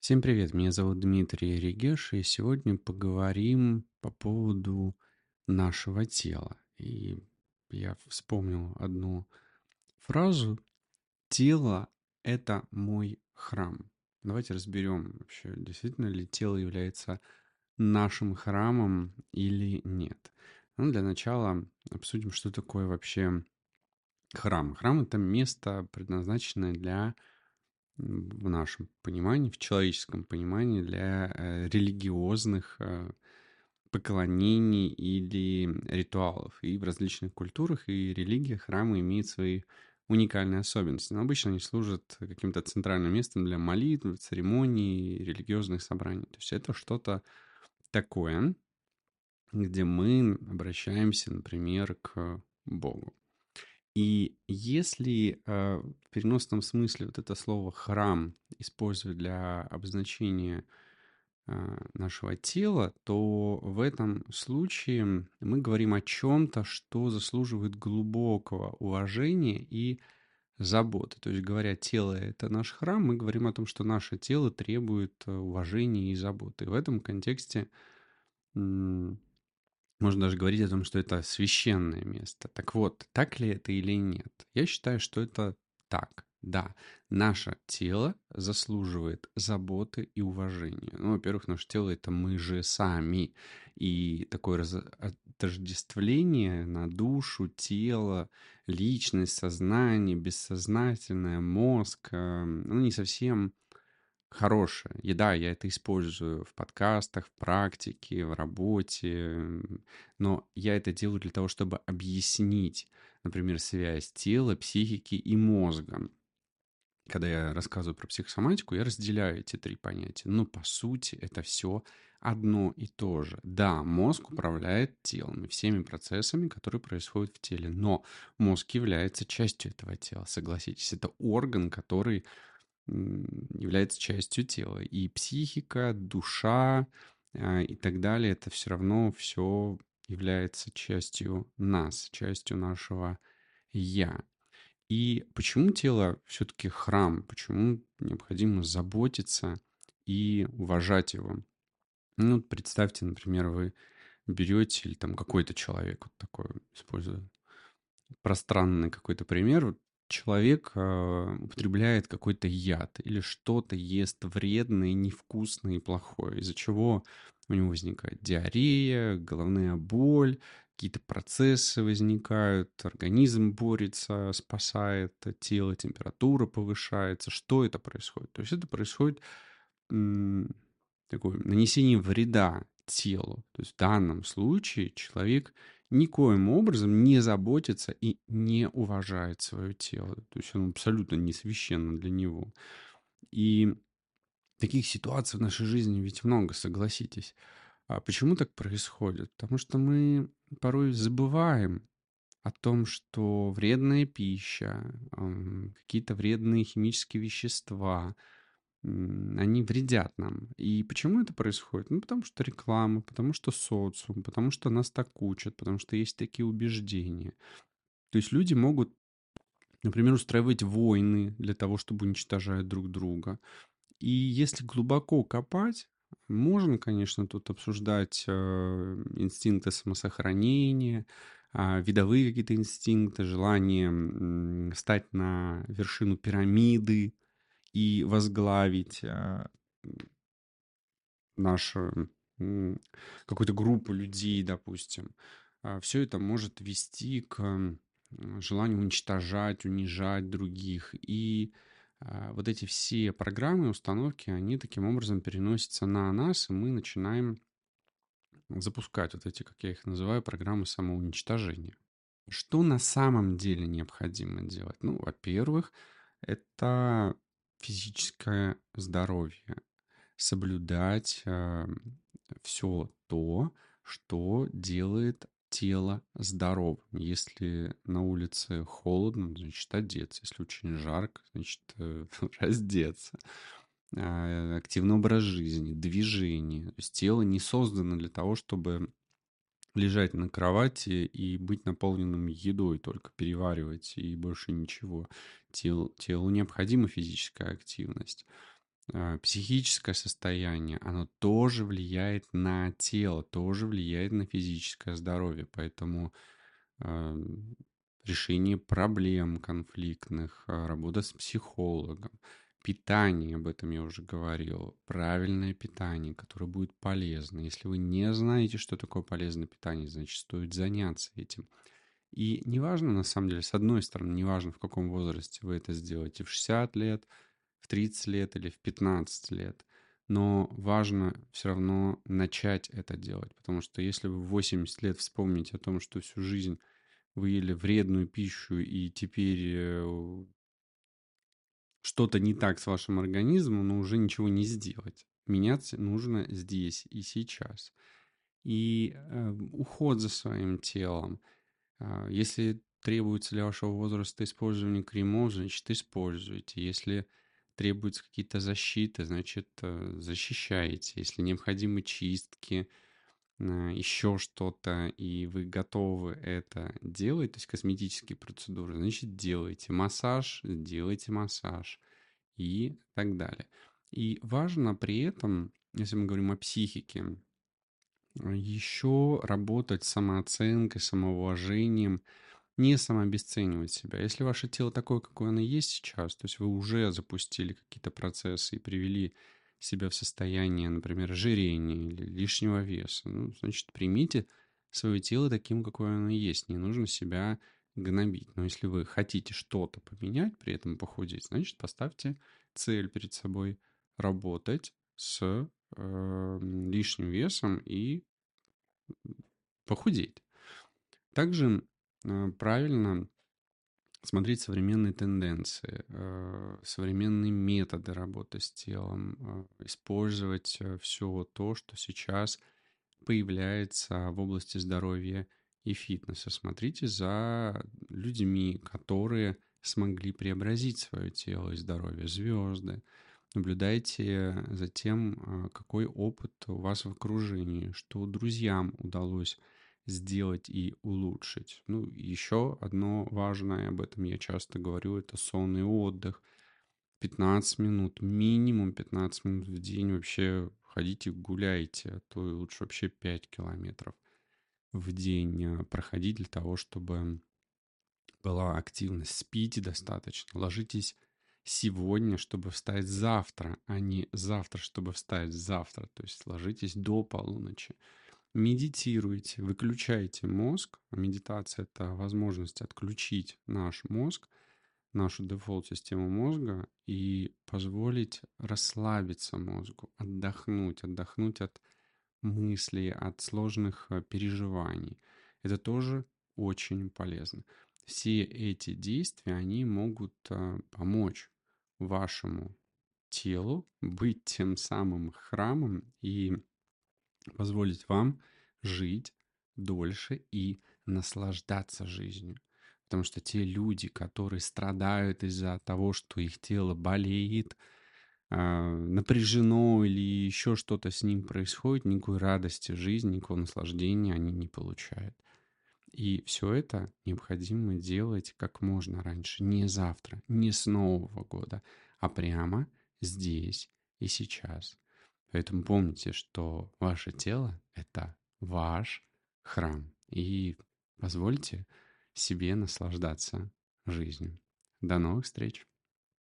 Всем привет, меня зовут Дмитрий Регеш, и сегодня поговорим по поводу нашего тела. И я вспомнил одну фразу «Тело — это мой храм». Давайте разберем вообще, действительно ли тело является нашим храмом или нет. Ну, для начала обсудим, что такое вообще храм. Храм — это место, предназначенное для в нашем понимании, в человеческом понимании для э, религиозных э, поклонений или ритуалов. И в различных культурах и религиях храмы имеют свои уникальные особенности. Но обычно они служат каким-то центральным местом для молитв, церемоний, религиозных собраний. То есть это что-то такое, где мы обращаемся, например, к Богу. И если э, в переносном смысле вот это слово храм использовать для обозначения э, нашего тела, то в этом случае мы говорим о чем-то, что заслуживает глубокого уважения и заботы. То есть, говоря, тело — это наш храм, мы говорим о том, что наше тело требует э, уважения и заботы. И в этом контексте можно даже говорить о том, что это священное место. Так вот, так ли это или нет? Я считаю, что это так. Да, наше тело заслуживает заботы и уважения. Ну, во-первых, наше тело — это мы же сами. И такое раз... отождествление на душу, тело, личность, сознание, бессознательное, мозг, эм, ну, не совсем хорошее. И да, я это использую в подкастах, в практике, в работе, но я это делаю для того, чтобы объяснить, например, связь тела, психики и мозга. Когда я рассказываю про психосоматику, я разделяю эти три понятия. Но по сути это все одно и то же. Да, мозг управляет телом и всеми процессами, которые происходят в теле, но мозг является частью этого тела, согласитесь. Это орган, который является частью тела. И психика, душа а, и так далее, это все равно все является частью нас, частью нашего «я». И почему тело все-таки храм? Почему необходимо заботиться и уважать его? Ну, представьте, например, вы берете или там какой-то человек, вот такой, использую пространный какой-то пример, человек э, употребляет какой-то яд или что-то ест вредное, невкусное и плохое, из-за чего у него возникает диарея, головная боль, какие-то процессы возникают, организм борется, спасает тело, температура повышается. Что это происходит? То есть это происходит м- такое нанесение вреда телу. То есть в данном случае человек никоим образом не заботится и не уважает свое тело. То есть оно абсолютно не священно для него. И таких ситуаций в нашей жизни ведь много, согласитесь. А почему так происходит? Потому что мы порой забываем о том, что вредная пища, какие-то вредные химические вещества, они вредят нам. И почему это происходит? Ну, потому что реклама, потому что социум, потому что нас так учат, потому что есть такие убеждения. То есть люди могут, например, устраивать войны для того, чтобы уничтожать друг друга. И если глубоко копать, можно, конечно, тут обсуждать э, инстинкты самосохранения, э, видовые какие-то инстинкты, желание стать на вершину пирамиды, и возглавить а, нашу какую-то группу людей, допустим, а, все это может вести к желанию уничтожать, унижать других. И а, вот эти все программы, установки, они таким образом переносятся на нас, и мы начинаем запускать вот эти, как я их называю, программы самоуничтожения. Что на самом деле необходимо делать? Ну, во-первых, это физическое здоровье, соблюдать э, все то, что делает тело здоровым. Если на улице холодно, значит одеться. Если очень жарко, значит э, раздеться. Э, активный образ жизни, движение. То есть тело не создано для того, чтобы лежать на кровати и быть наполненным едой, только переваривать и больше ничего. Тел, телу необходима физическая активность. э, психическое состояние, оно тоже влияет на тело, тоже влияет на физическое здоровье. Поэтому э, решение проблем конфликтных, э, работа с психологом, питание, об этом я уже говорил, правильное питание, которое будет полезно. Если вы не знаете, что такое полезное питание, значит, стоит заняться этим. И неважно, на самом деле, с одной стороны, неважно, в каком возрасте вы это сделаете, в 60 лет, в 30 лет или в 15 лет, но важно все равно начать это делать, потому что если вы в 80 лет вспомните о том, что всю жизнь вы ели вредную пищу и теперь э, что-то не так с вашим организмом, но уже ничего не сделать. Меняться нужно здесь и сейчас. И э, уход за своим телом. Э, если требуется для вашего возраста использование кремов, значит, используйте. Если требуются какие-то защиты, значит, э, защищаете. Если необходимы чистки, еще что-то, и вы готовы это делать, то есть косметические процедуры, значит, делайте. Массаж, делайте массаж и так далее. И важно при этом, если мы говорим о психике, еще работать с самооценкой, самоуважением, не самообесценивать себя. Если ваше тело такое, какое оно есть сейчас, то есть вы уже запустили какие-то процессы и привели себя в состояние, например, ожирения или лишнего веса, ну, значит, примите свое тело таким, какое оно есть. Не нужно себя гнобить. Но если вы хотите что-то поменять, при этом похудеть, значит, поставьте цель перед собой работать с э, лишним весом и похудеть. Также э, правильно смотреть современные тенденции, э, современные методы работы с телом, э, использовать э, все то, что сейчас появляется в области здоровья и фитнеса. Смотрите за людьми, которые смогли преобразить свое тело и здоровье, звезды. Наблюдайте за тем, какой опыт у вас в окружении, что друзьям удалось сделать и улучшить. Ну, еще одно важное, об этом я часто говорю, это сон и отдых. 15 минут, минимум 15 минут в день вообще ходите гуляйте, а то лучше вообще 5 километров в день э, проходить для того, чтобы была активность. Спите достаточно, ложитесь сегодня, чтобы встать завтра, а не завтра, чтобы встать завтра. То есть ложитесь до полуночи. Медитируйте, выключайте мозг. Медитация — это возможность отключить наш мозг, нашу дефолт-систему мозга и позволить расслабиться мозгу, отдохнуть, отдохнуть от мыслей, от сложных э, переживаний. Это тоже очень полезно. Все эти действия, они могут э, помочь вашему телу быть тем самым храмом и позволить вам жить дольше и наслаждаться жизнью. Потому что те люди, которые страдают из-за того, что их тело болеет, а, напряжено или еще что-то с ним происходит, никакой радости жизни, никакого наслаждения они не получают. И все это необходимо делать как можно раньше, не завтра, не с Нового года, а прямо здесь и сейчас. Поэтому помните, что ваше тело — это ваш храм. И позвольте себе наслаждаться жизнью. До новых встреч!